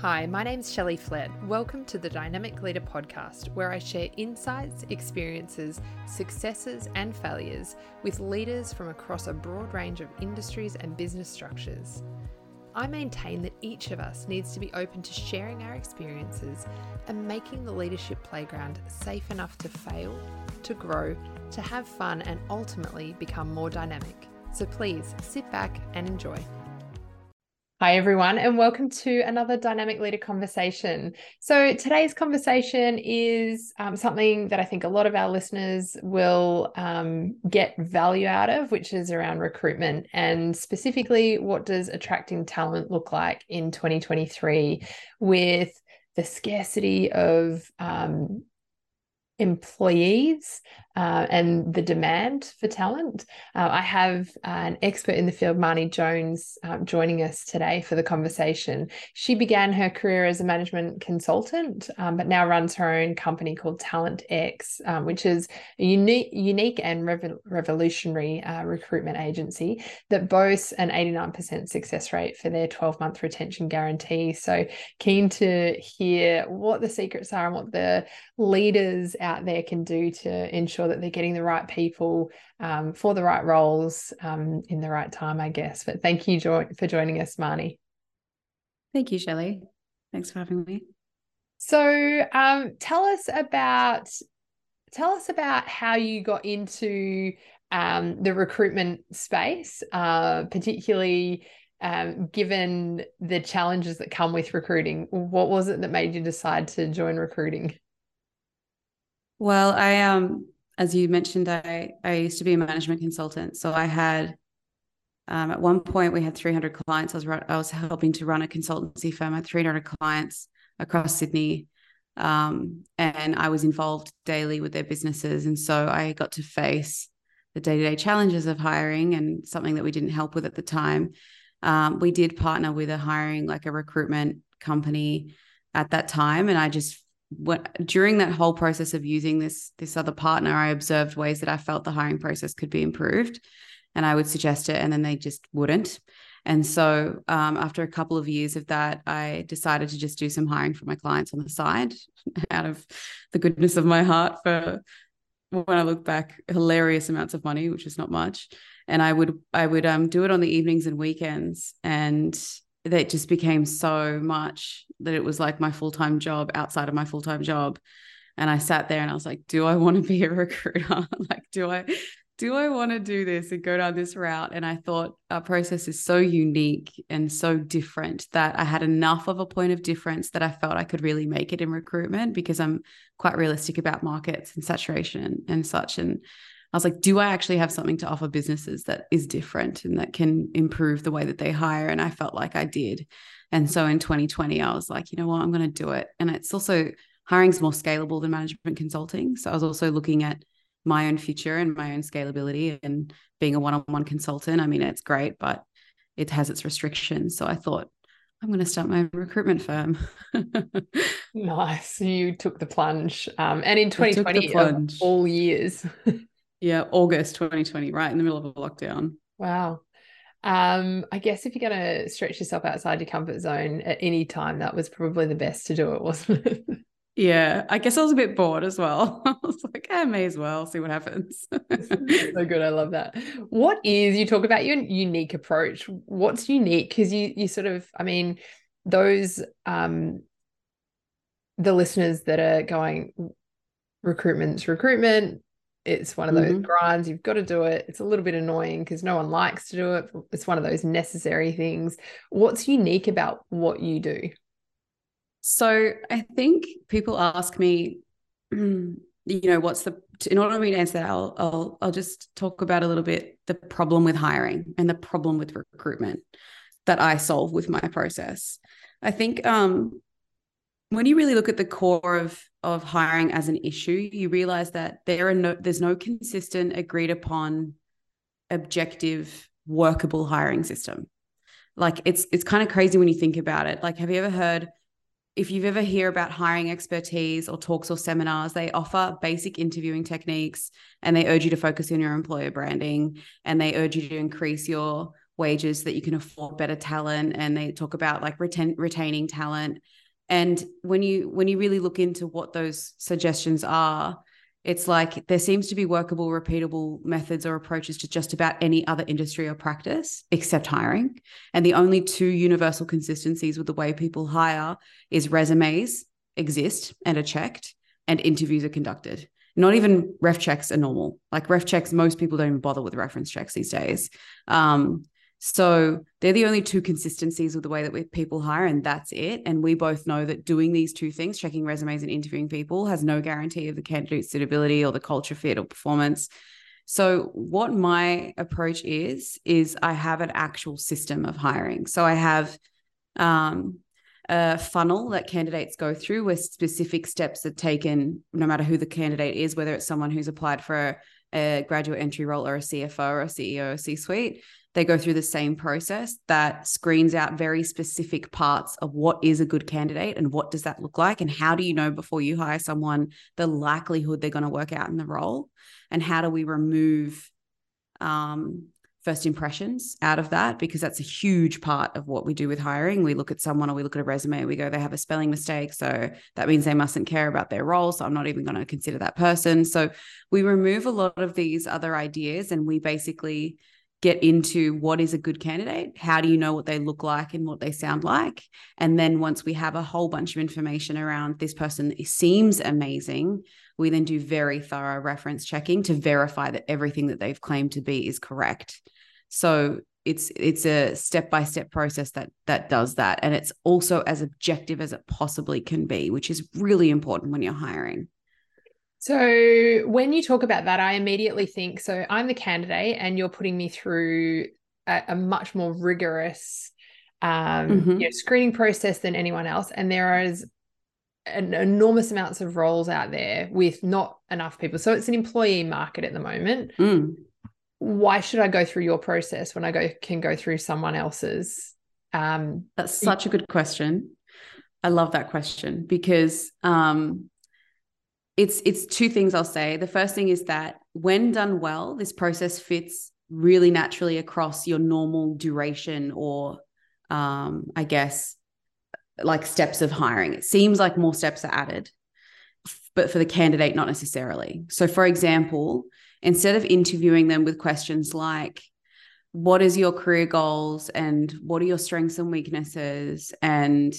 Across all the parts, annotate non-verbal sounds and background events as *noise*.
Hi, my name's Shelley Flett. Welcome to the Dynamic Leader podcast, where I share insights, experiences, successes, and failures with leaders from across a broad range of industries and business structures. I maintain that each of us needs to be open to sharing our experiences and making the leadership playground safe enough to fail, to grow, to have fun, and ultimately become more dynamic. So please sit back and enjoy. Hi, everyone, and welcome to another Dynamic Leader conversation. So, today's conversation is um, something that I think a lot of our listeners will um, get value out of, which is around recruitment and specifically what does attracting talent look like in 2023 with the scarcity of um, employees uh, and the demand for talent. Uh, I have an expert in the field, Marnie Jones, um, joining us today for the conversation. She began her career as a management consultant, um, but now runs her own company called Talent X, um, which is a unique, unique and revo- revolutionary uh, recruitment agency that boasts an 89% success rate for their 12 month retention guarantee. So, keen to hear what the secrets are and what the leaders out there can do to ensure sure that they're getting the right people um, for the right roles um, in the right time, I guess. But thank you jo- for joining us, Marnie. Thank you, Shelley. Thanks for having me. So, um, tell us about tell us about how you got into um, the recruitment space, uh, particularly um, given the challenges that come with recruiting. What was it that made you decide to join recruiting? Well, I um as you mentioned, I, I used to be a management consultant. So I had, um, at one point, we had 300 clients. I was, I was helping to run a consultancy firm. Had 300 clients across Sydney. Um, and I was involved daily with their businesses. And so I got to face the day to day challenges of hiring and something that we didn't help with at the time. Um, we did partner with a hiring, like a recruitment company at that time. And I just what during that whole process of using this this other partner i observed ways that i felt the hiring process could be improved and i would suggest it and then they just wouldn't. And so um, after a couple of years of that i decided to just do some hiring for my clients on the side *laughs* out of the goodness of my heart for when i look back hilarious amounts of money which is not much. And i would i would um, do it on the evenings and weekends and that just became so much that it was like my full-time job outside of my full-time job. And i sat there and i was like do i want to be a *laughs* recruiter? *laughs* Like do i do i want to do this and go down this route? And i thought our process is so unique and so different that i had enough of a point of difference that i felt i could really make it in recruitment because i'm quite realistic about markets and saturation and such. And I was like, do I actually have something to offer businesses that is different and that can improve the way that they hire? And I felt like I did. And so in 2020, I was like, you know what, I'm going to do it. And it's also hiring's more scalable than management consulting. So I was also looking at my own future and my own scalability and being a one-on-one consultant. I mean, it's great, but it has its restrictions. So I thought, I'm going to start my recruitment firm. *laughs* nice. You took the plunge. Um, and in 2020, all years. *laughs* Yeah, August 2020, right in the middle of a lockdown. Wow. Um, I guess if you're going to stretch yourself outside your comfort zone at any time, that was probably the best to do it, wasn't it? Yeah, I guess I was a bit bored as well. *laughs* I was like, I may as well see what happens. *laughs* so good. I love that. What is you talk about your unique approach? What's unique? Because you you sort of, I mean, those um the listeners that are going recruitment's recruitment, it's one of those mm-hmm. grinds. You've got to do it. It's a little bit annoying because no one likes to do it. It's one of those necessary things. What's unique about what you do? So I think people ask me, *clears throat* you know, what's the in order for me to answer that, I'll, I'll I'll just talk about a little bit the problem with hiring and the problem with recruitment that I solve with my process. I think um, when you really look at the core of of hiring as an issue, you realize that there are no there's no consistent, agreed upon, objective, workable hiring system. Like it's it's kind of crazy when you think about it. Like, have you ever heard if you've ever hear about hiring expertise or talks or seminars, they offer basic interviewing techniques and they urge you to focus on your employer branding and they urge you to increase your wages that you can afford better talent and they talk about like retain, retaining talent and when you when you really look into what those suggestions are it's like there seems to be workable repeatable methods or approaches to just about any other industry or practice except hiring. And the only two universal consistencies with the way people hire is resumes exist and are checked and interviews are conducted. Not even ref checks are normal. Like ref checks most people don't even bother with reference checks these days. Um, so they're the only two consistencies with the way that we, people hire, and that's it. And we both know that doing these two things, checking resumes and interviewing people, has no guarantee of the candidate's suitability or the culture fit or performance. So what my approach is is I have an actual system of hiring. So I have um, a funnel that candidates go through where specific steps are taken, no matter who the candidate is, whether it's someone who's applied for a, a graduate entry role or a CFO or a CEO or C suite they go through the same process that screens out very specific parts of what is a good candidate and what does that look like and how do you know before you hire someone the likelihood they're going to work out in the role and how do we remove um, first impressions out of that? Because that's a huge part of what we do with hiring. We look at someone or we look at a resume we go they have a spelling mistake so that means they mustn't care about their role so i'm not even going to consider that person. So we remove a lot of these other ideas and we basically get into what is a good candidate how do you know what they look like and what they sound like? And then once we have a whole bunch of information around this person seems amazing we then do very thorough reference checking to verify that everything that they've claimed to be is correct. So it's it's a step by step process that that does that. And it's also as objective as it possibly can be which is really important when you're hiring so when you talk about that, I immediately think so I'm the candidate and you're putting me through a, a much more rigorous um, mm-hmm. you know, screening process than anyone else. And there is an enormous amounts of roles out there with not enough people. So it's an employee market at the moment. Mm. Why should I go through your process when I go can go through someone else's? Um, That's such a good question. I love that question because um, it's it's two things I'll say. The first thing is that when done well, this process fits really naturally across your normal duration or um, I guess like steps of hiring. It seems like more steps are added, but for the candidate, not necessarily. So, for example, instead of interviewing them with questions like, what is your career goals and what are your strengths and weaknesses and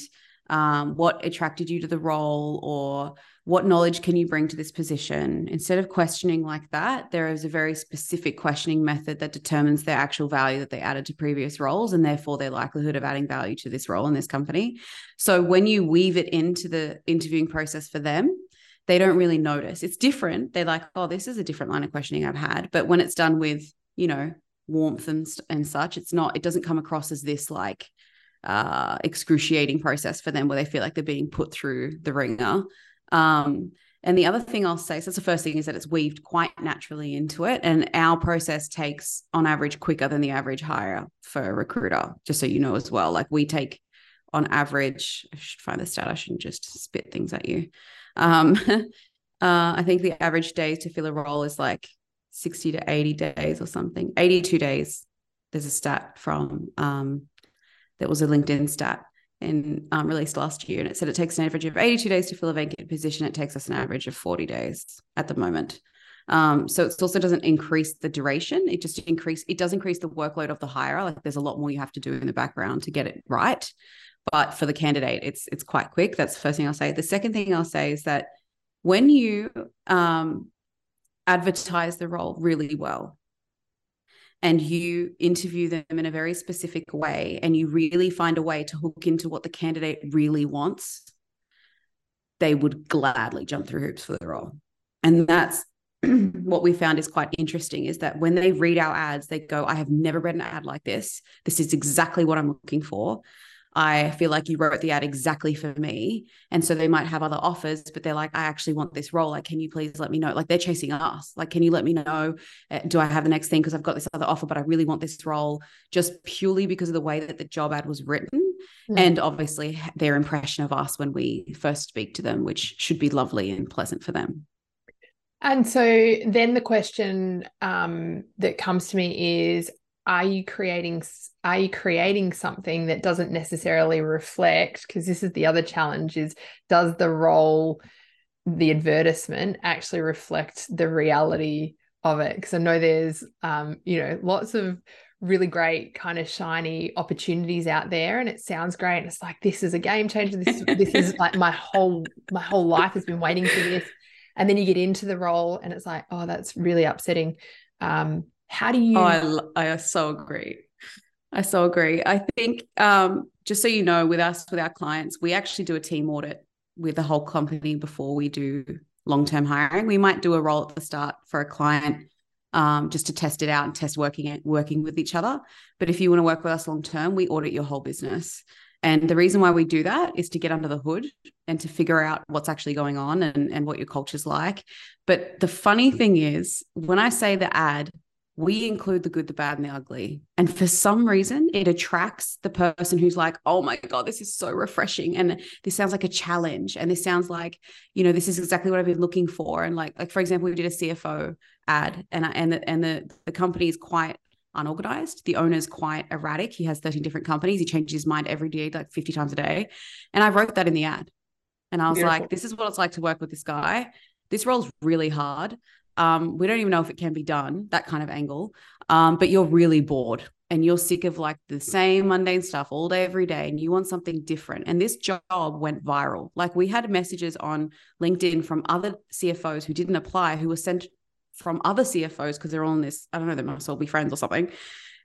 um, what attracted you to the role or what knowledge can you bring to this position? Instead of questioning like that there is a very specific questioning method that determines their actual value that they added to previous roles and therefore their likelihood of adding value to this role in this company. So when you weave it into the interviewing process for them they don't really notice. It's different. They're like oh this is a different line of questioning i've had. But when it's done with you know warmth and, and such it's not it doesn't come across as this like uh, excruciating process for them where they feel like they're being put through the ringer um, and the other thing I'll say, so that's the first thing is that it's weaved quite naturally into it. And our process takes on average quicker than the average hire for a recruiter, just so you know as well. Like we take on average, I should find the stat, I shouldn't just spit things at you. Um, *laughs* uh, I think the average days to fill a role is like 60 to 80 days or something, 82 days. There's a stat from, um, that was a LinkedIn stat in um, released last year, and it said it takes an average of 82 days to fill a vacant position. It takes us an average of 40 days at the moment. Um, so it also doesn't increase the duration. It just increase it does increase the workload of the hire. Like there's a lot more you have to do in the background to get it right. But for the candidate, it's it's quite quick. That's the first thing I'll say. The second thing I'll say is that when you um, advertise the role really well, and you interview them in a very specific way and you really find a way to hook into what the candidate really wants, they would gladly jump through hoops for the role. And that's *clears throat* what we found is quite interesting is that when they read our ads, they go, I have never read an ad like this. This is exactly what I'm looking for. I feel like you wrote the ad exactly for me. And so they might have other offers, but they're like, I actually want this role. Like, can you please let me know? Like, they're chasing us. Like, can you let me know? Uh, do I have the next thing? Because I've got this other offer, but I really want this role just purely because of the way that the job ad was written. Mm-hmm. And obviously their impression of us when we first speak to them, which should be lovely and pleasant for them. And so then the question um, that comes to me is are you creating are you creating something that doesn't necessarily reflect? Because this is the other challenge is does the role the advertisement actually reflect the reality of it? Because i know there's um you know lots of really great kind of shiny opportunities out there and it sounds great and it's like this is a game changer. This this is like my whole my whole life has been waiting for this. And then you get into the role and it's like oh that's really upsetting. Um how do you oh i, I so agree i so agree i think um just so you know with us with our clients we actually do a team audit with the whole company before we do long-term hiring we might do a role at the start for a client um, just to test it out and test working working with each other. But if you want to work with us long term, we audit your whole business. And the reason why we do that is to get under the hood and to figure out what's actually going on and, and what your culture's like. But the funny thing is, when I say the ad, we include the good, the bad, and the ugly. And for some reason, it attracts the person who's like, oh my God, this is so refreshing. And this sounds like a challenge. And this sounds like, you know, this is exactly what I've been looking for. And like, like for example, we did a CFO ad and, and, the, and the, the company is quite unorganized. The owner's quite erratic. He has 13 different companies. He changes his mind every day, like 50 times a day. And I wrote that in the ad. And I was Beautiful. like, this is what it's like to work with this guy. This role's really hard. Um, we don't even know if it can be done, that kind of angle. Um, but you're really bored and you're sick of like the same mundane stuff all day, every day, and you want something different. And this job went viral. Like we had messages on LinkedIn from other CFOs who didn't apply, who were sent from other CFOs because they're all in this, I don't know, they must all be friends or something.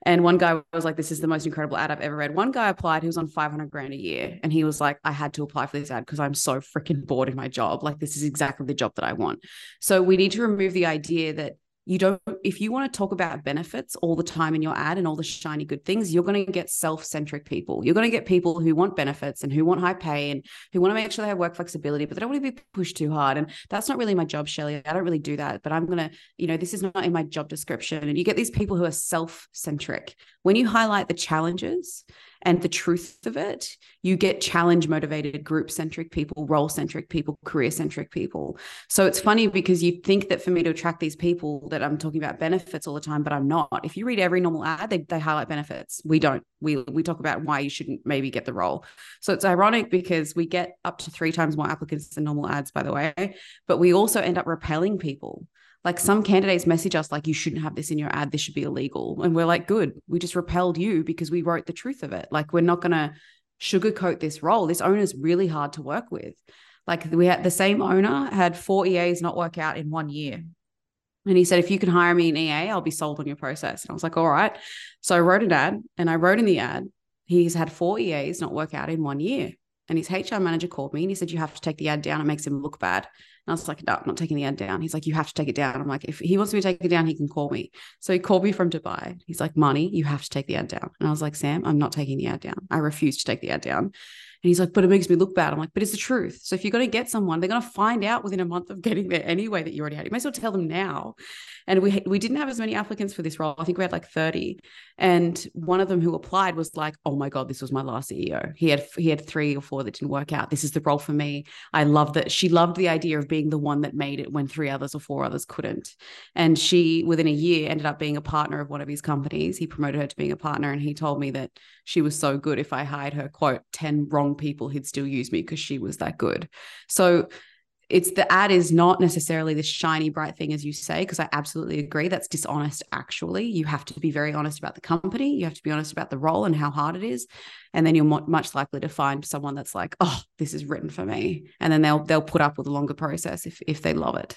And one guy was like, This is the most incredible ad I've ever read. One guy applied, he was on 500 grand a year. And he was like, I had to apply for this ad because I'm so freaking bored in my job. Like, this is exactly the job that I want. So we need to remove the idea that you don't if you want to talk about benefits all the time in your ad and all the shiny good things you're going to get self-centric people. You're going to get people who want benefits and who want high pay and who want to make sure they have work flexibility but they don't want to be pushed too hard. And that's not really my job Shelley i don't really do that but i'm going to you know this is not in my job description. And you get these people who are self-centric. When you highlight the challenges and the truth of it, you get challenge motivated, group centric people, role centric people, career centric people. So it's funny because you think that for me to attract these people that I'm talking about benefits all the time, but I'm not. If you read every normal ad, they, they highlight benefits. We don't. We we talk about why you shouldn't maybe get the role. So it's ironic because we get up to three times more applicants than normal ads, by the way, but we also end up repelling people like some candidates message us like you shouldn't have this in your ad. This should be illegal. And we're like good. We just repelled you because we wrote the truth of it. Like we're not going to sugarcoat this role. This owner is really hard to work with. Like we had the same owner had four eas not work out in one year. And he said if you can hire me an ea i'll be sold on your process. And i was like all right. So i wrote an ad and i wrote in the ad he's had four eas not work out in one year and his hr manager called me and he said you have to take the ad down it makes him look bad and I was like, no, I'm not taking the ad down. He's like, you have to take it down. I'm like, if he wants me to take it down, he can call me. So he called me from Dubai. He's like, Marnie, you have to take the ad down. And I was like, Sam, I'm not taking the ad down. I refuse to take the ad down. And he's like, but it makes me look bad. I'm like, but it's the truth. So if you're going to get someone, they're going to find out within a month of *laughs* getting there anyway that you already had. You may as well tell them now. And we we didn't have as many applicants for this role. I think we had like 30. And one of them who applied was like, oh my God, this was my last CEO. He had he had three or four that didn't work out. This is the role for me. I love that. She loved the idea of being the one that made it when three others or four others couldn't. And she, within a year, ended up being a partner of one of his companies. He promoted her to being a partner. And he told me that she was so good. If I hired her, quote, 10 wrong people, he'd still use me because she was that good. So it's the ad is not necessarily this shiny bright thing as you say because i absolutely agree that's dishonest actually you have to be very honest about the company you have to be honest about the role and how hard it is and then you're much likely to find someone that's like oh this is written for me and then they'll they'll put up with a longer process if if they love it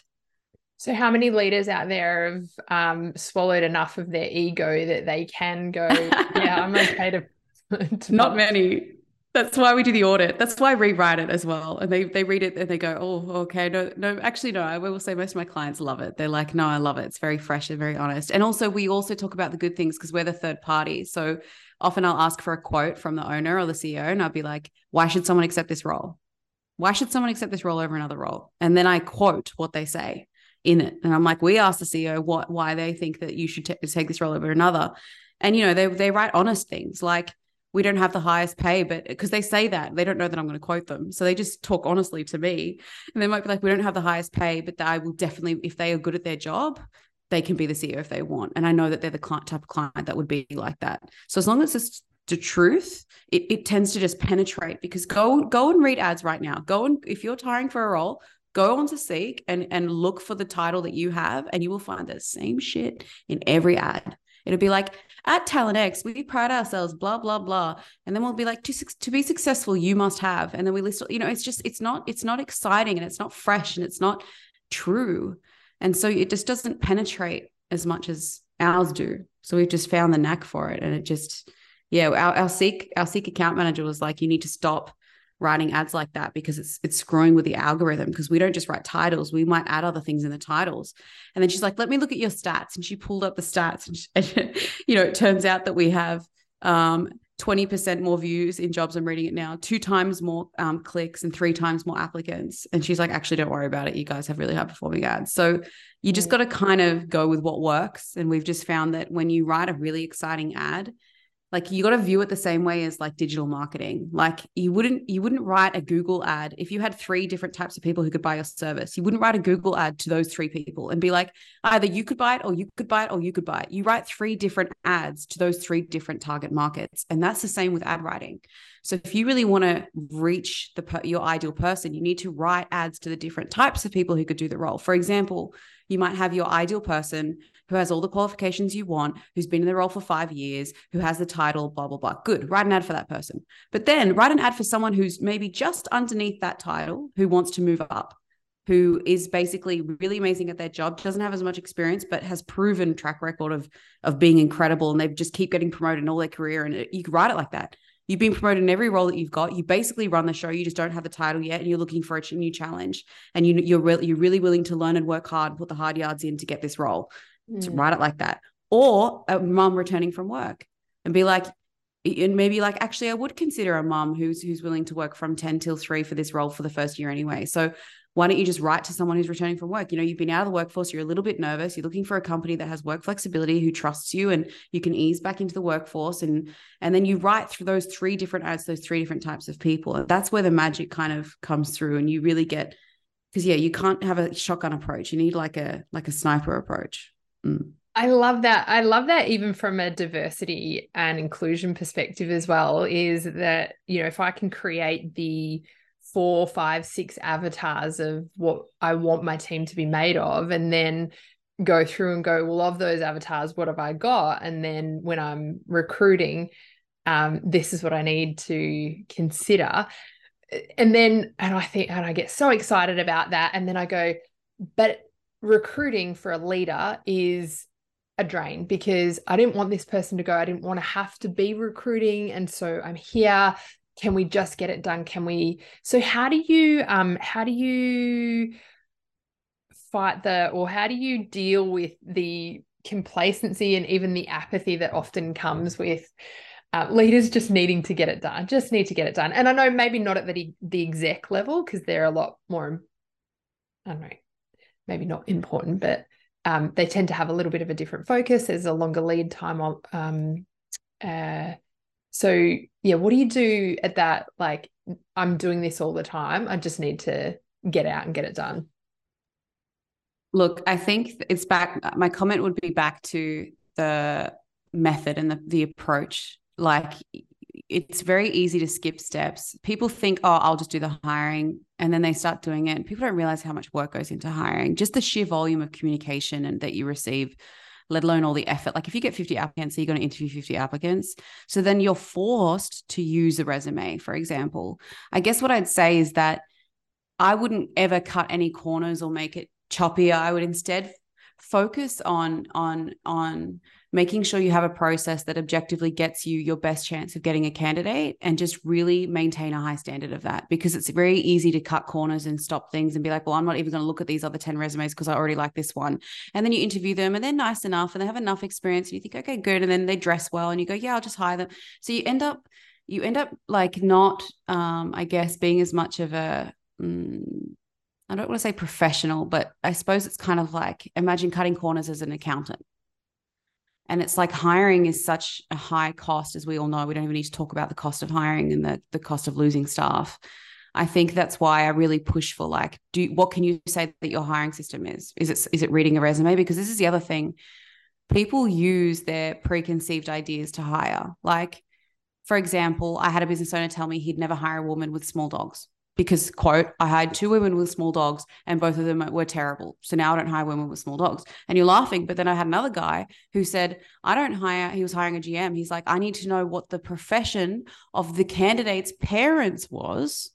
so how many leaders out there have um, swallowed enough of their ego that they can go yeah i'm *laughs* okay to, to *laughs* not many that's why we do the audit. That's why I rewrite it as well. And they they read it and they go, oh, okay, no, no, actually, no. I will say most of my clients love it. They're like, no, I love it. It's very fresh and very honest. And also, we also talk about the good things because we're the third party. So often I'll ask for a quote from the owner or the CEO, and I'll be like, why should someone accept this role? Why should someone accept this role over another role? And then I quote what they say in it. And I'm like, we asked the CEO what why they think that you should t- take this role over another. And you know, they they write honest things like we don't have the highest pay, but because they say that they don't know that I'm going to quote them. So they just talk honestly to me. And they might be like, we don't have the highest pay, but I will definitely, if they are good at their job, they can be the CEO if they want. And I know that they're the client, type of client that would be like that. So as long as it's the truth, it, it tends to just penetrate because go go and read ads right now. Go and if you're hiring for a role, go on to Seek and and look for the title that you have, and you will find the same shit in every ad. It'll be like at Talent X, we pride ourselves, blah blah blah, and then we'll be like, to to be successful, you must have, and then we list, you know, it's just it's not it's not exciting and it's not fresh and it's not true, and so it just doesn't penetrate as much as ours do. So we've just found the knack for it, and it just yeah, our, our Seek our Seek account manager was like, you need to stop writing ads like that because it's it's screwing with the algorithm because we don't just write titles we might add other things in the titles. And then she's like let me look at your stats. And she pulled up the stats and, she, *laughs* and you know it turns out that we have um 20% more views in jobs. I'm reading it now two times more um, clicks and three times more applicants. And she's like actually don't worry about it. You guys have really high performing ads. So you just got to kind of go with what works. And we've just found that when you write a really exciting ad like you got to view it the same way as like digital marketing. Like you wouldn't you wouldn't write a google ad if you had three different types of people who could buy your service. You wouldn't write a google ad to those three people and be like either you could buy it or you could buy it or you could buy it. You write three different ads to those three different target markets and that's the same with ad writing. So if you really want to reach the your ideal person you need to write ads to the different types of people who could do the role. For example you might have your ideal person who has all the qualifications you want, who's been in the role for five years, who has the title, blah, blah, blah. Good. Write an ad for that person. But then write an ad for someone who's maybe just underneath that title, who wants to move up, who is basically really amazing at their job, doesn't have as much experience, but has proven track record of, of being incredible. And they just keep getting promoted in all their career. And you could write it like that. You've been promoted in every role that you've got. You basically run the show. You just don't have the title yet, and you're looking for a new challenge. And you, you're re- you're really willing to learn and work hard, and put the hard yards in to get this role mm. to write it like that. Or a mom returning from work and be like, and maybe like actually I would consider a mom who's who's willing to work from 10 till 3 for this role for the first year anyway. So why don't you just write to someone who's returning from work? You know, you've been out of the workforce, you're a little bit nervous, you're looking for a company that has work flexibility, who trusts you and you can ease back into the workforce and and then you write through those three different ads, those three different types of people. That's where the magic kind of comes through and you really get because yeah, you can't have a shotgun approach. You need like a like a sniper approach. Mm. I love that. I love that even from a diversity and inclusion perspective as well, is that, you know, if I can create the four, five, six avatars of what I want my team to be made of, and then go through and go, well, of those avatars, what have I got? And then when I'm recruiting, um, this is what I need to consider. And then, and I think, and I get so excited about that. And then I go, but recruiting for a leader is a drain because I didn't want this person to go. I didn't want to have to be recruiting. And so I'm here. Can we just get it done? Can we? So how do you um how do you fight the or how do you deal with the complacency and even the apathy that often comes with uh, leaders just needing to get it done, just need to get it done. And I know maybe not at the, the exec level because they're a lot more, I don't know, maybe not important, but um, they tend to have a little bit of a different focus. There's a longer lead time on. Um, uh, so yeah, what do you do at that? Like, I'm doing this all the time. I just need to get out and get it done. Look, I think it's back. My comment would be back to the method and the, the approach. Like, it's very easy to skip steps. People think, oh, I'll just do the hiring. And then they start doing it. People don't realize how much work goes into hiring. Just the sheer volume of communication and that you receive, let alone all the effort. Like if you get 50 applicants, so you're going to interview 50 applicants. So then you're forced to use a resume, for example. I guess what I'd say is that I wouldn't ever cut any corners or make it choppier. I would instead focus on on on making sure you have a process that objectively gets you your best chance of getting a candidate and just really maintain a high standard of that because it's very easy to cut corners and stop things and be like well i'm not even going to look at these other 10 resumes because i already like this one. And then you interview them and they're nice enough and they have enough experience and you think okay good. And then they dress well and you go yeah i'll just hire them. So you end up you end up like not um i guess being as much of a mm, I don't want to say professional, but I suppose it's kind of like imagine cutting corners as an accountant. And it's like hiring is such a high cost, as we all know. We don't even need to talk about the cost of hiring and the, the cost of losing staff. I think that's why I really push for like, do what can you say that your hiring system is? Is it is it reading a resume? Because this is the other thing. People use their preconceived ideas to hire. Like, for example, I had a business owner tell me he'd never hire a woman with small dogs because quote i hired two women with small dogs and both of them were terrible. So now i don't hire women with small dogs. And you're laughing but then i had another guy who said i don't hire he was hiring a gm he's like i need to know what the profession of the candidate's parents was.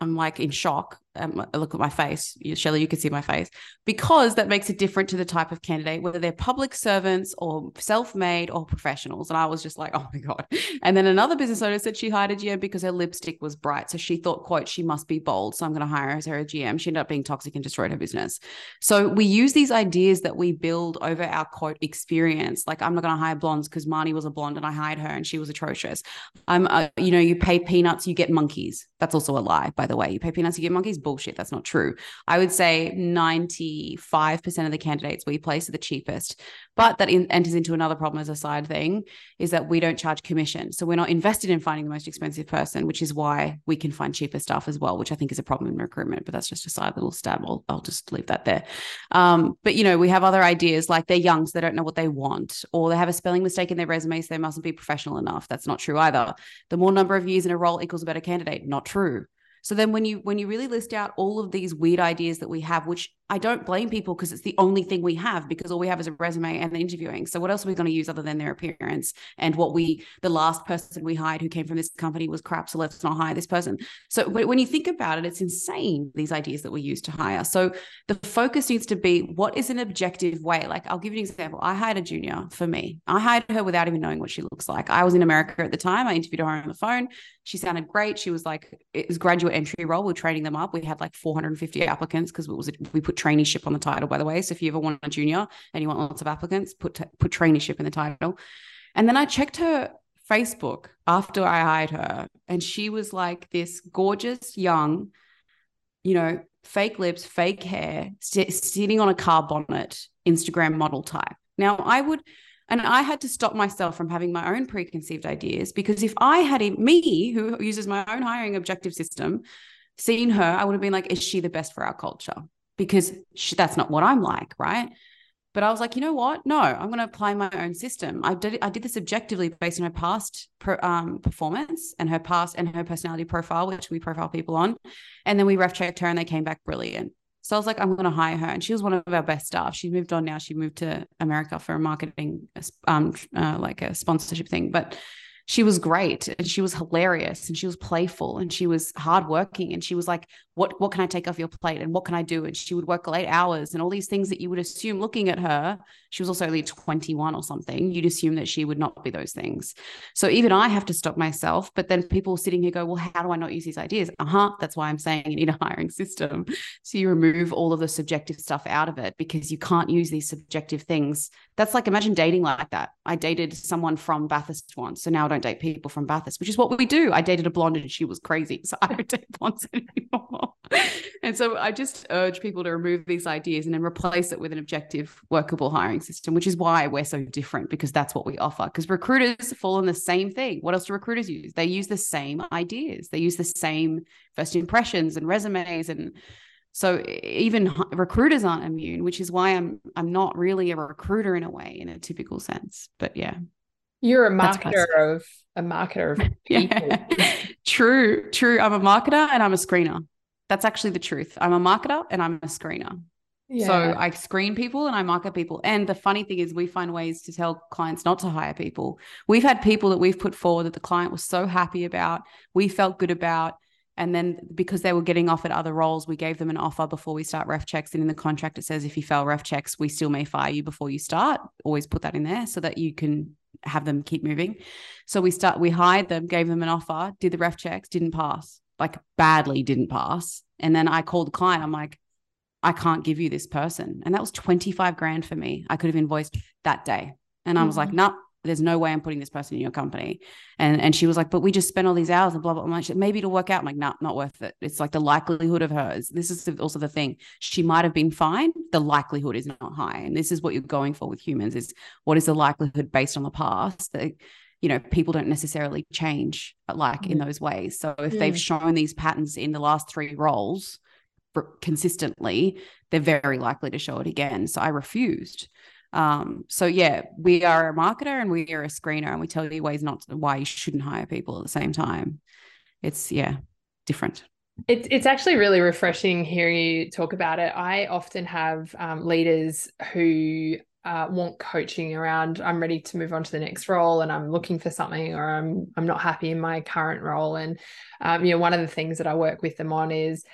I'm like in shock um, look at my face, Shelley, you can see my face, because that makes it different to the type of candidate, whether they're public servants or self made or professionals. And I was just like, *laughs* oh my God. And then another business owner said she hired a GM because her lipstick was bright. So she thought, quote, she must be bold. So I'm going to hire her as her GM. She ended up being toxic and destroyed her business. So we use these ideas that we build over our quote experience. Like, I'm not going to hire blondes because Marnie was a blonde and I hired her and she was atrocious. I'm, uh, you know, you pay peanuts, you get monkeys. That's also a lie, by the way. You pay peanuts, you get monkeys bullshit. That's not true. I would say 95% of the candidates we place are the cheapest. But that in, enters into another problem as a side thing is that we don't charge commission. So we're not invested in finding the most expensive person, which is why we can find cheaper stuff as well, which I think is a problem in recruitment. But that's just a side little stab. I'll, I'll just leave that there. Um, but, you know, we have other ideas like they're young, so they don't know what they want, or they have a spelling mistake in their resume, so they mustn't be professional enough. That's not true either. The more number of years in a role equals a better candidate. Not true. So then when you when you really list out all of these weird ideas that we have, which I don't blame people because it's the only thing we have because all we have is a resume and the interviewing. So what else are we going to use other than their appearance and what we the last person we hired who came from this company was crap, so let's not hire this person. So when you think about it, it's insane these ideas that we use to hire. So the focus needs to be what is an objective way. Like I'll give you an example. I hired a junior for me. I hired her without even knowing what she looks like. I was in America at the time. I interviewed her on the phone. She sounded great. She was like it was graduate entry role. We we're training them up. We had like 450 applicants because it was we put traineeship on the title, by the way. So if you ever want a junior and you want lots of applicants, put put traineeship in the title. And then I checked her Facebook after I hired her, and she was like this gorgeous young, you know, fake lips, fake hair, sitting on a car bonnet, Instagram model type. Now I would. And I had to stop myself from having my own preconceived ideas because if I had me, who uses my own hiring objective system, seen her, I would have been like, is she the best for our culture? because she, that's not what I'm like, right? But I was like, you know what? No, I'm going to apply my own system. I did I did this objectively based on her past per, um, performance and her past and her personality profile, which we profile people on, and then we ref checked her and they came back brilliant. So I was like, I'm going to hire her, and she was one of our best staff. She moved on now. She moved to America for a marketing, um, uh, like a sponsorship thing, but she was great and she was hilarious and she was playful and she was hardworking and she was like what what can I take off your plate and what can I do? And she would work late hours and all these things that you would assume looking at her, she was also only 21 or something. You'd assume that she would not be those things. So even I have to stop myself. But then people sitting here go, well, how do I not use these ideas? Uh-huh. That's why I'm saying you need a *laughs* hiring system. So you remove all of the subjective stuff out of it because you can't use these subjective things. That's like imagine dating like that. I dated someone from Bathurst once. So now I don't date people from Bathurst, which is what we do. I dated a blonde and she was crazy. *laughs* So I don't date blondes *laughs* anymore. *laughs* and so I just urge people to remove these ideas and then replace it with an objective, workable hiring system, which is why we're so different because that's what we offer. Because recruiters fall on the same thing. What else do recruiters use? They use the same ideas, they use the same first impressions and resumes and so even recruiters aren't immune, which is why I'm I'm not really a recruiter in a way in a typical sense. But yeah. You're a marketer of a marketer of *laughs* people. yeah. *laughs* true, true. I'm a marketer and I'm a screener. That's actually the truth. I'm a marketer and I'm a screener. Yeah. So I screen people and I market people. And the funny thing is, we find ways to tell clients not to hire people. We've had people that we've put forward that the client was so happy about, we felt good about. And then because they were getting offered other roles, we gave them an offer before we start ref checks. And in the contract, it says if you fail ref checks, we still may fire you before you start. Always put that in there so that you can have them keep moving. So we start, we hired them, gave them an offer, did the ref checks, didn't pass like badly didn't pass. And then I called the client. I'm like, I can't give you this person. And that was 25 grand for me. I could have invoiced that day. And I was like, no, mm-hmm. nah, there's no way I'm putting this person in your company. And and she was like, but we just spent all these hours and blah, blah, blah. Like, maybe it'll work out. I'm like, no, nah, not worth it. It's like the likelihood of hers. This is also the thing. She might have been fine. The likelihood is not high. And this is what you're going for with humans is what is the likelihood based on the past that you know people don't necessarily change like mm. in those ways so if mm. they've shown these patterns in the last three roles consistently they're very likely to show it again so i refused um, so yeah we are a marketer and we are a screener and we tell you ways not to, why you shouldn't hire people at the same time it's yeah different it's it's actually really refreshing hearing you talk about it. I often have um, leaders who uh, want coaching around I'm ready to move on to the next role and I'm looking for something or I'm I'm not happy in my current role and um, you know one of the things that I work with them on is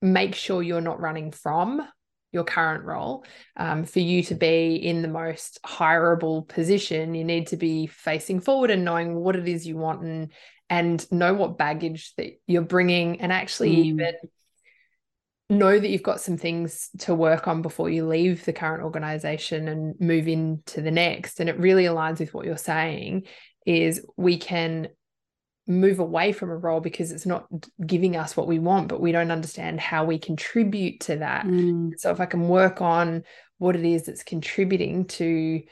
make sure you're not running from your current role um, for you to be in the most hireable position you need to be facing forward and knowing what it is you want and and know what baggage that you're bringing and actually mm. even know that you've got some things to work on before you leave the current organization and move into the next and it really aligns with what you're saying is we can move away from a role because it's not giving us what we want but we don't understand how we contribute to that mm. so if i can work on what it is that's contributing to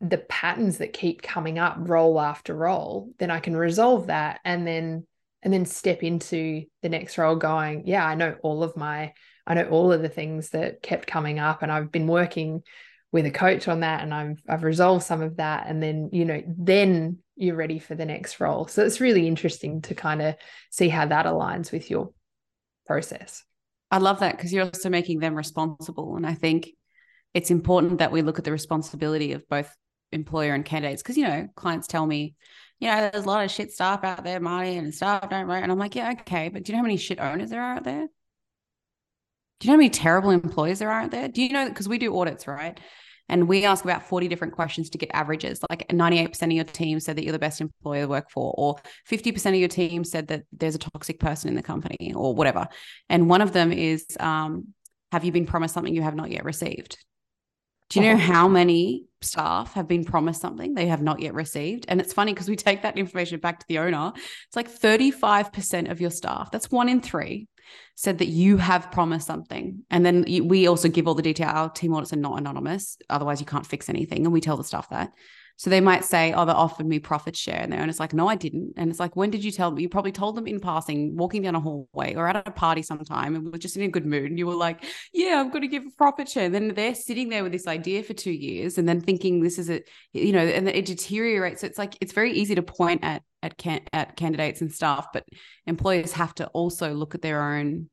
the patterns that keep coming up role after role then i can resolve that and then and then step into the next role going yeah i know all of my i know all of the things that kept coming up and i've been working with a coach on that and i've i've resolved some of that. And then you know then you're ready for the next role. So it's really interesting to kind of see how that aligns with your process. I love that because you're also making them responsible. And i think it's important that we look at the responsibility of both employer and candidates because you know clients tell me you know, there's a lot of shit staff out there, Marnie, and staff don't write. And I'm like, yeah, okay. But do you know how many shit owners there are out there? Do you know how many terrible employees there are out there? Do you know because we do audits, right? And we ask about 40 different questions to get averages. Like 98% of your team said that you're the best employer to work for, or 50% of your team said that there's a toxic person in the company, or whatever. And one of them is, um, have you been promised something you have not yet received? Do you know uh-huh. how many staff have been promised something they have not yet received? And it's funny because we take that information back to the owner. It's like 35% of your staff, that's one in three, said that you have promised something. And then we also give all the detail. Our team audits are not anonymous. Otherwise, you can't fix anything. And we tell the staff that. So they might say, oh, they offered me profit share. And the owner's like, no, I didn't. And it's like, when did you tell them? You probably told them in passing, walking down a hallway or at a party sometime and we're just in a good mood. And you were like, yeah, I'm going to give a profit share. And then they're sitting there with this idea for two years and then thinking this is a, you know, and it deteriorates. So it's like, it's very easy to point at, at, can, at candidates and staff, but employers have to also look at their own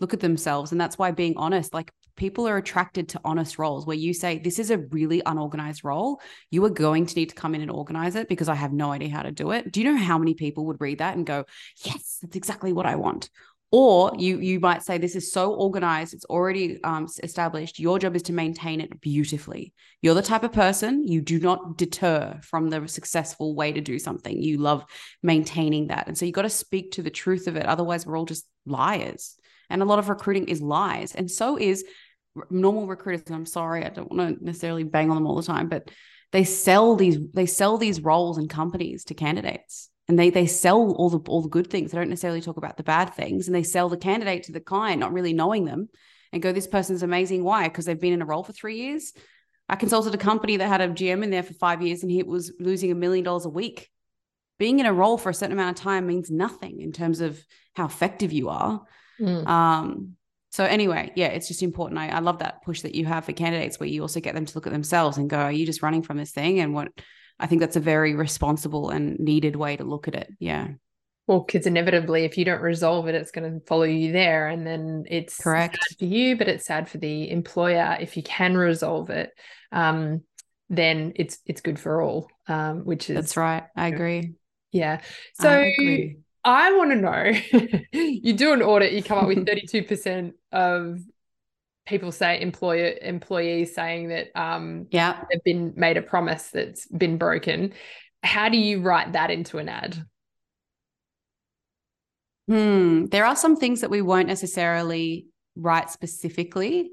look at themselves and that's why being honest like people are attracted to honest roles where you say, This is a really unorganized role. You are going to need to come in and organize it because I have no idea how to do it. Do you know how many people would read that and go, Yes, that's exactly what I want? Or you you might say this is so organized, it's already um, established. Your job is to maintain it beautifully. You're the type of person you do not deter from the successful way to do something. You love maintaining that, and so you got to speak to the truth of it. Otherwise, we're all just liars. And a lot of recruiting is lies, and so is normal recruiters i'm sorry i don't want to necessarily bang on them all the time but they sell these they sell these roles and companies to candidates. And they they sell all the all the good things. They don't necessarily talk about the bad things and they sell the candidate to the client not really knowing them and go this person's amazing. Why? Because they've been in a role for 3 years. I consulted a company that had a gm in there for 5 years and he was losing a million dollars a week. Being in a role for a certain amount of time means nothing in terms of how effective you are. Mm. um so anyway, yeah, it's just important. I, I love that push that you have for candidates where you also get them to look at themselves and go, are you just running from this thing? And what I think that's a very responsible and needed way to look at it. Yeah. Well, because inevitably, if you don't resolve it, it's going to follow you there, and then it's correct for you, but it's sad for the employer. If you can resolve it, um, then it's it's good for all. Um, which is that's right. I agree. Yeah. So I want to know *laughs* you do an audit, you come up with 32% of people say employer employees saying that um yeah they've been made a promise that's been broken. How do you write that into an ad? Hmm. There are some things that we won't necessarily write specifically.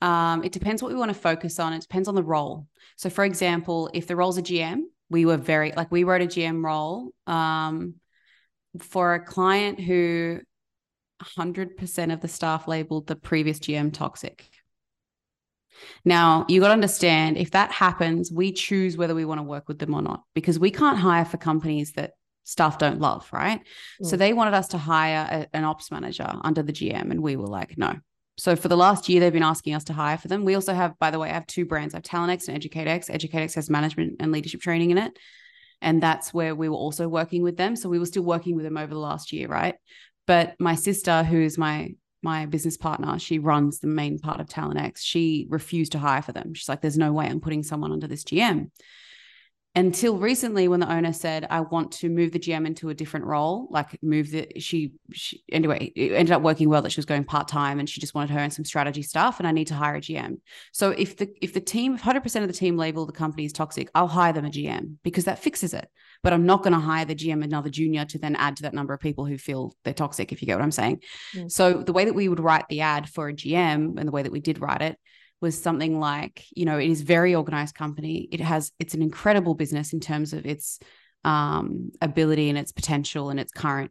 Um, it depends what we want to focus on. It depends on the role. So, for example, if the role's a GM, we were very like we wrote a GM role. Um, for a client who 100% of the staff labeled the previous GM toxic. Now, you got to understand if that happens, we choose whether we want to work with them or not because we can't hire for companies that staff don't love, right? Mm. So they wanted us to hire a, an ops manager under the GM, and we were like, no. So for the last year, they've been asking us to hire for them. We also have, by the way, I have two brands. I have TalentX and EducateX. EducateX has management and leadership training in it. And that's where we were also working with them. So we were still working with them over the last year, right? But my sister, who's my my business partner, she runs the main part of TalentX. She refused to hire for them. She's like, there's no way I'm putting someone under this GM until recently when the owner said i want to move the gm into a different role like move the she, she anyway it ended up working well that she was going part-time and she just wanted her and some strategy stuff and i need to hire a gm so if the if the team if 100% of the team label the company as toxic i'll hire them a gm because that fixes it. But i'm not going to hire the gm another junior to then add to that number of people who feel they're toxic if you get what i'm saying. Mm. so the way that we would write the ad for a gm and the way that we did write it was something like you know it is very organized company it has it's an incredible business in terms of its um, ability and its potential and its current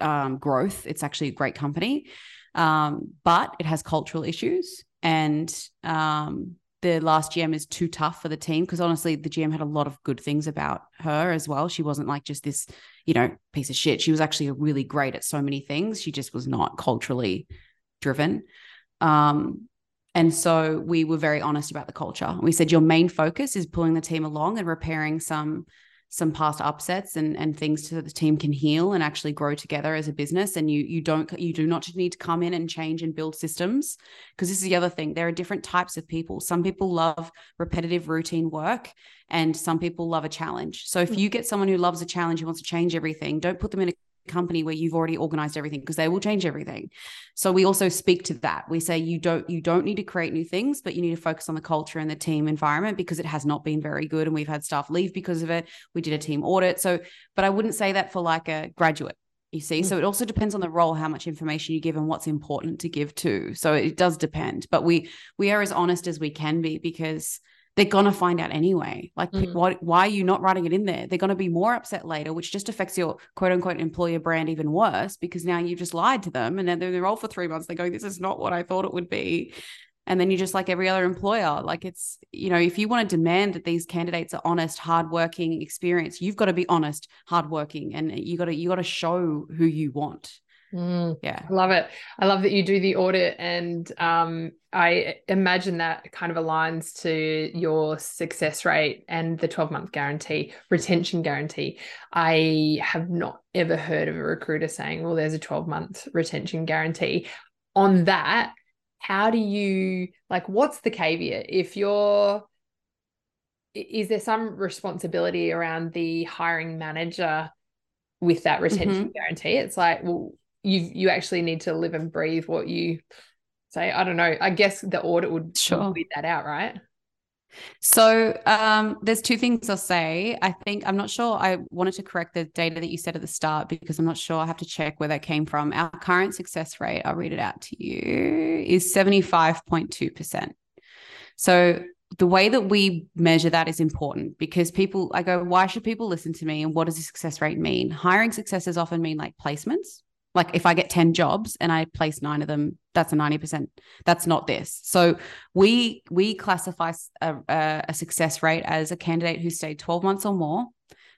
um, growth it's actually a great company um, but it has cultural issues and um, the last GM is too tough for the team because honestly, the GM had a lot of good things about her as well. She wasn't like just this, you know, piece of shit. She was actually really great at so many things. She just was not culturally driven. Um, and so we were very honest about the culture. We said your main focus is pulling the team along and repairing some some past upsets and and things so that the team can heal and actually grow together as a business. And you you don't you do not need to come in and change and build systems. Because this is the other thing. There are different types of people. Some people love repetitive routine work and some people love a challenge. So if mm. you get someone who loves a challenge who wants to change everything don't put them in a company where you've already organized everything because they will change everything. So we also speak to that. We say you don't you don't need to create new things but you need to focus on the culture and the team environment because it has not been very good and we've had staff leave because of it. We did a team audit. So but i wouldn't say that for like a graduate you see? Mm. So it also depends on the role how much information you give and what's important to give to so it does depend but we we are as honest as we can be because they're gonna find out anyway. Like, mm. why, why are you not writing it in there? They're gonna be more upset later, which just affects your quote unquote employer brand even worse because now you've just lied to them, and then they're all for three months. They're going, "This is not what I thought it would be." And then you're just like every other employer. Like it's, you know, if you want to demand that these candidates are honest, hardworking, experience, you've got to be honest, hardworking, and you got to you got to show who you want. Mm, yeah. I love it. I love that you do the audit. And um, I imagine that kind of aligns to your success rate and the 12 month guarantee, retention guarantee. I have not ever heard of a recruiter saying, well, there's a 12 month retention guarantee. On that, how do you, like, what's the caveat? If you're, is there some responsibility around the hiring manager with that retention mm-hmm. guarantee? It's like, well, you you actually need to live and breathe what you say. I don't know. I guess the audit would sure. weed that out, right? So um, there's two things I'll say. I think I'm not sure. I wanted to correct the data that you said at the start because I'm not sure. I have to check where that came from. Our current success rate, I'll read it out to you, is 75.2%. So the way that we measure that is important because people, I go, why should people listen to me? And what does the success rate mean? Hiring successes often mean like placements like if I get 10 jobs and I place nine of them, that's a 90%. That's not this. So we we classify a, a success rate as a candidate who stayed 12 months or more,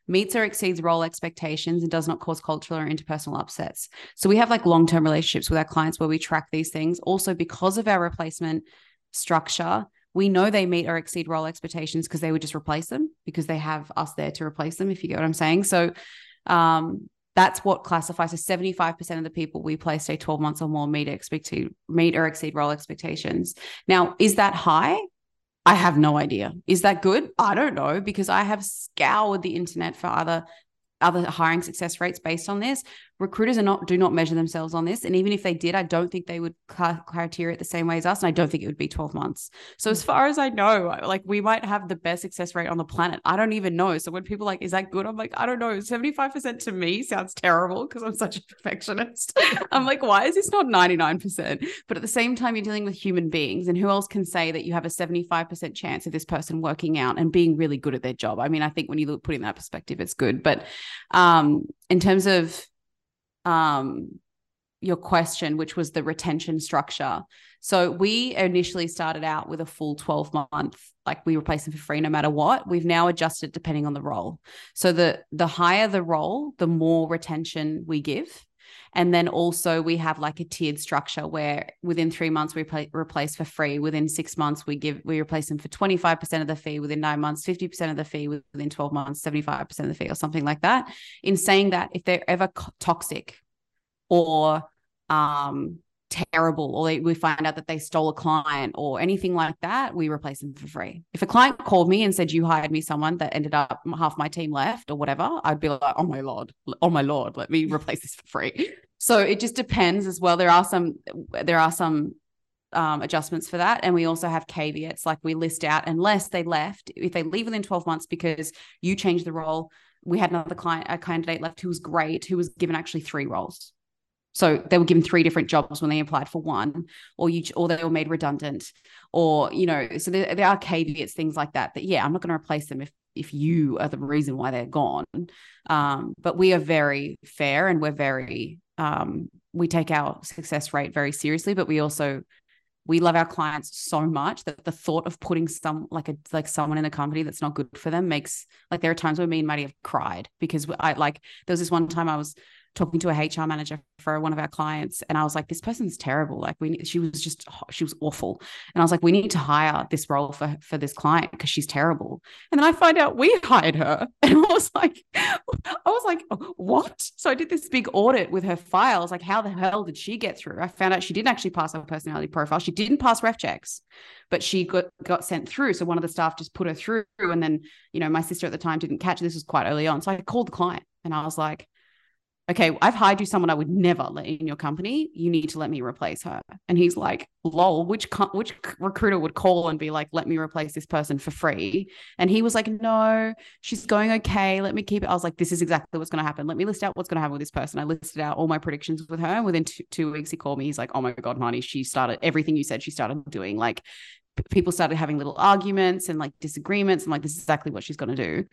meets or exceeds role expectations and does not cause cultural or interpersonal upsets. So we have like long-term relationships with our clients where we track these things. Also because of our replacement structure, we know they meet or exceed role expectations because they would just replace them because they have us there to replace them if you get what I'm saying. So um that's what classifies as 75% of the people we place stay 12 months or more meet expect meet or exceed role expectations. Now, is that high? I have no idea. Is that good? I don't know because I have scoured the internet for other other hiring success rates based on this. Recruiters are not do not measure themselves on this, and even if they did, I don't think they would criteria it the same way as us, and I don't think it would be twelve months. So as far as I know, like we might have the best success rate on the planet. I don't even know. So when people like, is that good? I'm like, I don't know. Seventy five percent to me sounds terrible because I'm such a perfectionist. *laughs* I'm like, why is this not ninety nine percent? But at the same time, you're dealing with human beings, and who else can say that you have a seventy five percent chance of this person working out and being really good at their job? I mean, I think when you look put in that perspective, it's good, but um, in terms of um, your question, which was the retention structure. So we initially started out with a full 12 month, like we replace them for free no matter what. We've now adjusted depending on the role. So the the higher the role, the more retention we give. And then also we have like a tiered structure where within three months we play, replace for free. Within six months we give we replace them for twenty five percent of the fee. Within nine months, fifty percent of the fee. Within twelve months, seventy five percent of the fee, or something like that. In saying that, if they're ever toxic or um, terrible or they, we find out that they stole a client or anything like that, we replace them for free. If a client called me and said, You hired me someone that ended up half my team left or whatever, I'd be like, Oh my Lord, oh my Lord, let me *laughs* replace this for free. So it just depends as well. There are some, there are some um, adjustments for that. And we also have caveats like we list out unless they left, if they leave within 12 months because you changed the role. We had another client, a candidate left who was great, who was given actually three roles. So they were given three different jobs when they applied for one, or you, or they were made redundant, or you know. So there, there are caveats, things like that. That yeah, I'm not going to replace them if if you are the reason why they're gone. Um, but we are very fair and we're very um, we take our success rate very seriously. But we also we love our clients so much that the thought of putting some like a like someone in a company that's not good for them makes like there are times where me and Maddie have cried because I like there was this one time I was talking to a HR manager for one of our clients and I was like this person's terrible. Like we she was just she was awful. And I was like we need to hire this role for for this client because she's terrible. And then I find out we *laughs* hired her and I was like *laughs* I was like what? So I did this big audit with her files like how the hell did she get through? I found out she didn't actually pass her personality profile. She didn't pass ref checks but she got got sent through. So one of the staff just put her through and then you know my sister at the time didn't catch this was quite early on. So I called the client and I was like okay, I've hired you someone I would never let in your company. You need to let me replace her. And he's like, lol, which which recruiter would call and be like, let me replace this person for free? And he was like, no, she's going okay. Let me keep it. I was like, this is exactly what's going to happen. Let me list out what's going to happen with this person. I listed out all my predictions with her. And within two, two weeks, he called me. He's like, oh my God, Marnie, she started everything you said she started doing. Like people started having little arguments and like disagreements and like this is exactly what she's going to do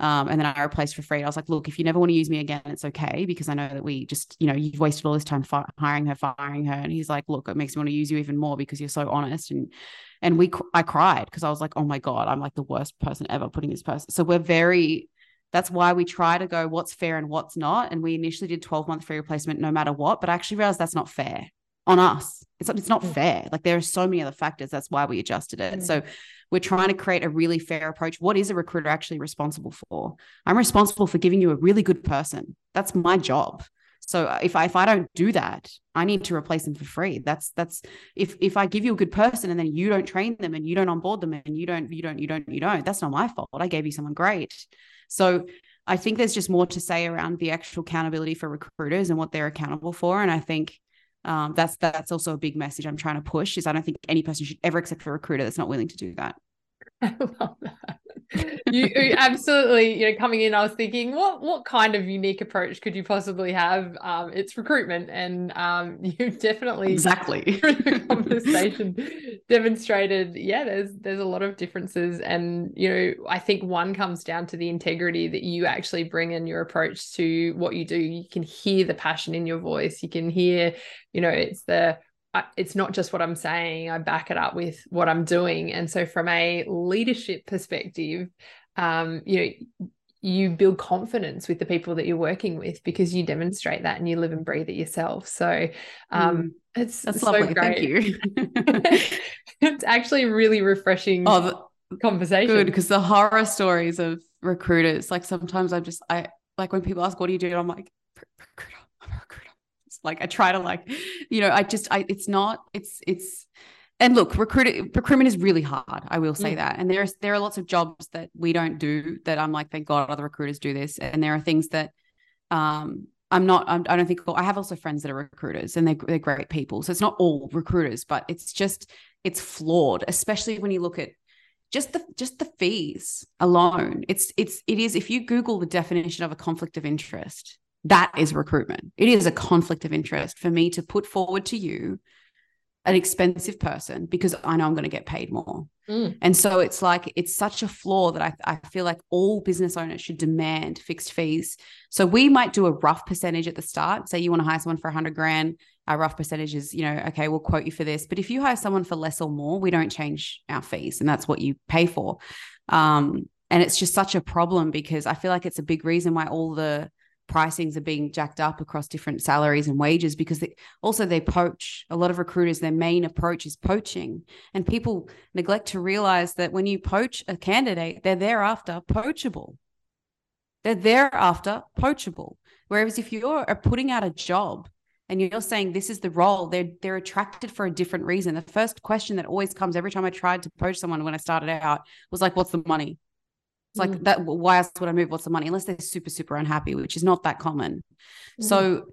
um, and then I replaced for free. I was like, look, if you never want to use me again, it's okay because I know that we just, you know, you've wasted all this time fi- hiring her, firing her. And he's like, look, it makes me want to use you even more because you're so honest. And and we, I cried because I was like, oh my god, I'm like the worst person ever putting this person. So we're very. That's why we try to go what's fair and what's not. And we initially did 12 month free replacement no matter what, but I actually realized that's not fair on us. It's, it's not mm. fair. Like there are so many other factors. That's why we adjusted it. Mm. So we're trying to create a really fair approach. What is a recruiter actually responsible for? I'm responsible for giving you a really good person. That's my job. So if I if I don't do that, I need to replace them for free. That's that's if if I give you a good person and then you don't train them and you don't onboard them and you don't you don't you don't you don't, that's not my fault. I gave you someone great. So I think there's just more to say around the actual accountability for recruiters and what they're accountable for. And I think um, that's that's also a big message I'm trying to push is I don't think any person should ever accept a recruiter that's not willing to do that. *laughs* I love that. You, absolutely, you know, coming in, I was thinking, what what kind of unique approach could you possibly have? Um, it's recruitment, and um, *laughs* you definitely exactly *laughs* through the conversation demonstrated, yeah, there's there's a lot of differences, and you know, I think one comes down to the integrity that you actually bring in your approach to what you do. You can hear the passion in your voice. You can hear, you know, it's the it's not just what I'm saying, I back it up with what I'm doing. And so, from a leadership perspective, um, you know, you build confidence with the people that you're working with because you demonstrate that and you live and breathe it yourself. So, um, mm, it's that's so lovely. Great. Thank you. *laughs* *laughs* it's actually really refreshing. Oh, the, conversation. Good because the horror stories of recruiters, like sometimes I'm just I like when people ask, "What do you do?" I'm like, recruiter. Recruiter like I try to like, you know, I just I it's not it's it's and look, recruit recruitment is really hard. I will say mm. that. And there's there are lots of jobs that we don't do that I'm like, thank God other recruiters do this. And there are things that um I'm not, I'm, I do not think, I have also friends that are recruiters and they're, they're great people. So it's not all recruiters, but it's just, it's flawed, especially when you look at just the, just the fees alone. It's, it's, it is, if you Google the definition of a conflict of interest, that is recruitment. It is a conflict of interest for me to put forward to you an expensive person because I know I'm going to get paid more. Mm. And so it's like, it's such a flaw that I, I feel like all business owners should demand fixed fees. So we might do a rough percentage at the start. Say you want to hire someone for 100 grand. Our rough percentage is, you know, okay, we'll quote you for this. But if you hire someone for less or more, we don't change our fees. And that's what you pay for. Um, and it's just such a problem because I feel like it's a big reason why all the pricings are being jacked up across different salaries and wages because they, also they poach a lot of recruiters their main approach is poaching. And people neglect to realize that when you poach a candidate they're thereafter poachable. They're thereafter poachable. Whereas if you're uh, putting out a job and you're saying this is the role they're they're attracted for a different reason. The first question that always comes every time i tried to poach someone when i started out was like what's the money like mm. that. Why else would I move? What's the money? Unless they're super, super unhappy, which is not that common. Mm. So,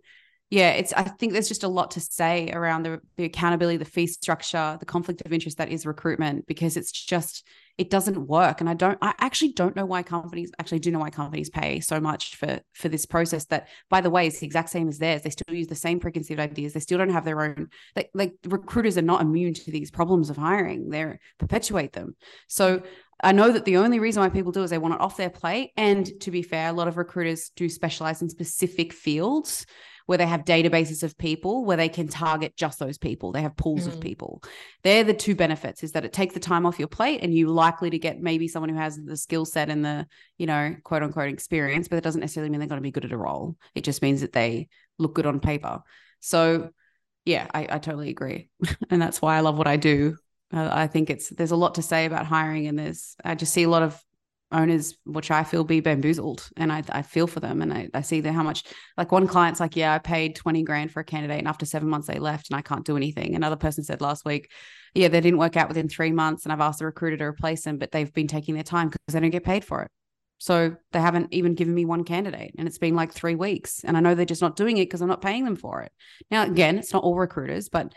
yeah, it's. I think there's just a lot to say around the the accountability, the fee structure, the conflict of interest that is recruitment, because it's just it doesn't work. And I don't. I actually don't know why companies actually do know why companies pay so much for for this process. That, by the way, is the exact same as theirs. They still use the same preconceived ideas. They still don't have their own. Like, like recruiters are not immune to these problems of hiring. They perpetuate them. So I know that the only reason why people do is they want it off their plate. And to be fair, a lot of recruiters do specialize in specific fields where they have databases of people where they can target just those people. They have pools mm. of people. They're the two benefits is that it takes the time off your plate and you're likely to get maybe someone who has the skill set and the, you know, quote unquote experience, but it doesn't necessarily mean they're going to be good at a role. It just means that they look good on paper. So yeah, I, I totally agree. *laughs* and that's why I love what I do Uh, I think it's there's a lot to say about hiring, and there's I just see a lot of owners which I feel be bamboozled, and I, I feel for them, and I, I see that how much like one client's like, yeah, I paid twenty grand for a candidate, and after seven months they left, and I can't do anything. Another person said last week, yeah, they didn't work out within three months, and I've asked the recruiter to replace them, but they've been taking their time because they don't get paid for it. So they haven't even given me one candidate and it's been like three weeks. And I know they're just not doing it because I'm not paying them for it. Now, again, it's not all recruiters, but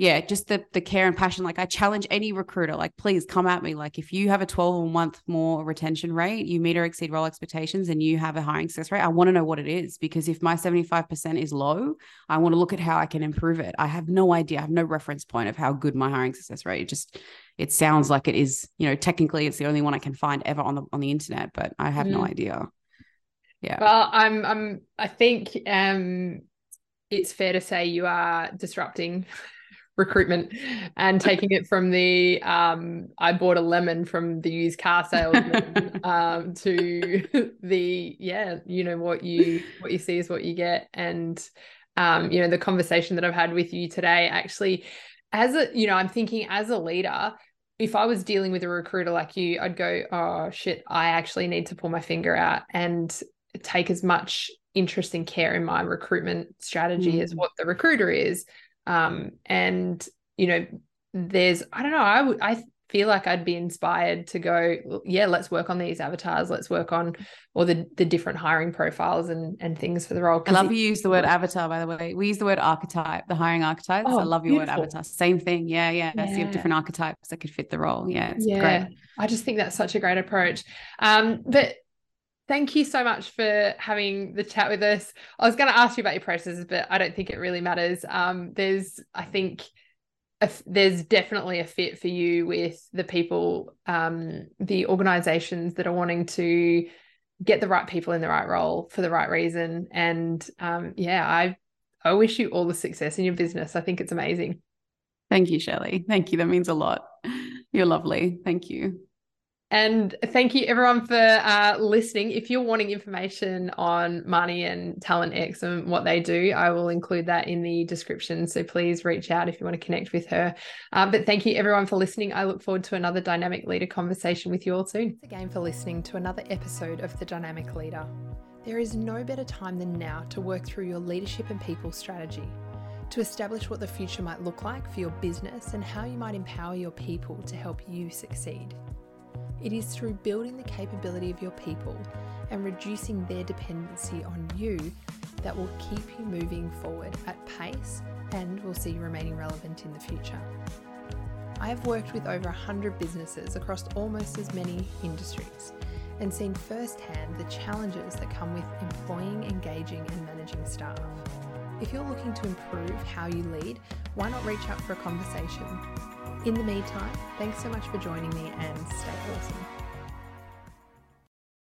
yeah, just the the care and passion. Like I challenge any recruiter, like please come at me. Like if you have a 12 month more retention rate, you meet or exceed role expectations and you have a hiring success rate, I want to know what it is. Because if my 75% is low, I want to look at how I can improve it. I have no idea. I have no reference point of how good my hiring success rate. It just it sounds like it is, you know, technically it's the only one I can find ever on the on the internet, but I have mm. no idea. Yeah. Well, I'm I'm I think um it's fair to say you are disrupting recruitment and *laughs* taking it from the um, I bought a lemon from the used car salesman *laughs* um, to the yeah you know what you what you see is what you get and um, you know the conversation that I've had with you today actually as a you know I'm thinking as a leader if I was dealing with a recruiter like you I'd go oh shit I actually need to pull my finger out and take as much interest and care in my recruitment strategy mm. as what the recruiter is um, and you know, there's I don't know, I would I feel like I'd be inspired to go, yeah, let's work on these avatars, let's work on all the the different hiring profiles and and things for the role. I love you use the word avatar, by the way. We use the word archetype, the hiring archetypes. Oh, I love your beautiful. word avatar. Same thing. Yeah, yeah. yeah. So you have different archetypes that could fit the role. Yeah, it's yeah. great. I just think that's such a great approach. Um, but thank you so much for having the chat with us. I was going to ask you about your processes, but I don't think it really matters. Um, there's, I think, a, there's definitely a fit for you with the people, um, the organizations that are wanting to get the right people in the right role for the right reason. And um, yeah, I I wish you all the success in your business. I think it's amazing. Thank you, Shelley. Thank you. That means a lot. You're lovely. Thank you. And thank you everyone for uh, listening. If you're wanting information on Marnie and Talent X and what they do, I will include that in the description. So please reach out if you want to connect with her. Uh, but thank you everyone for listening. I look forward to another Dynamic Leader conversation with you all soon. Thanks again for listening to another episode of The Dynamic Leader. There is no better time than now to work through your leadership and people strategy to establish what the future might look like for your business and how you might empower your people to help you succeed. It is through building the capability of your people and reducing their dependency on you that will keep you moving forward at pace and will see you remaining relevant in the future. I have worked with over 100 businesses across almost as many industries and seen firsthand the challenges that come with employing, engaging, and managing staff. If you're looking to improve how you lead, why not reach out for a conversation? In the meantime, thanks so much for joining me and stay awesome.